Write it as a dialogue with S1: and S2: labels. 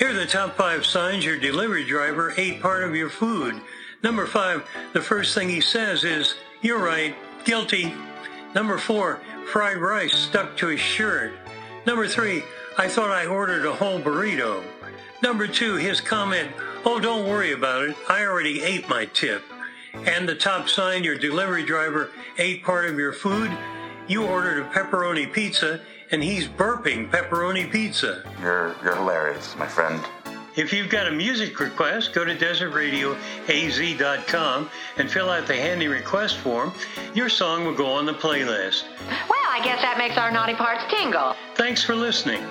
S1: Here are the top five signs your delivery driver ate part of your food. Number five, the first thing he says is, You're right, guilty. Number four, fried rice stuck to his shirt. Number three, I thought I ordered a whole burrito. Number two, his comment, Oh, don't worry about it. I already ate my tip. And the top sign your delivery driver ate part of your food. You ordered a pepperoni pizza and he's burping pepperoni pizza.
S2: You're you're hilarious, my friend.
S1: If you've got a music request, go to desertradioaz.com and fill out the handy request form. Your song will go on the playlist.
S3: Well, I guess that makes our naughty parts tingle.
S1: Thanks for listening.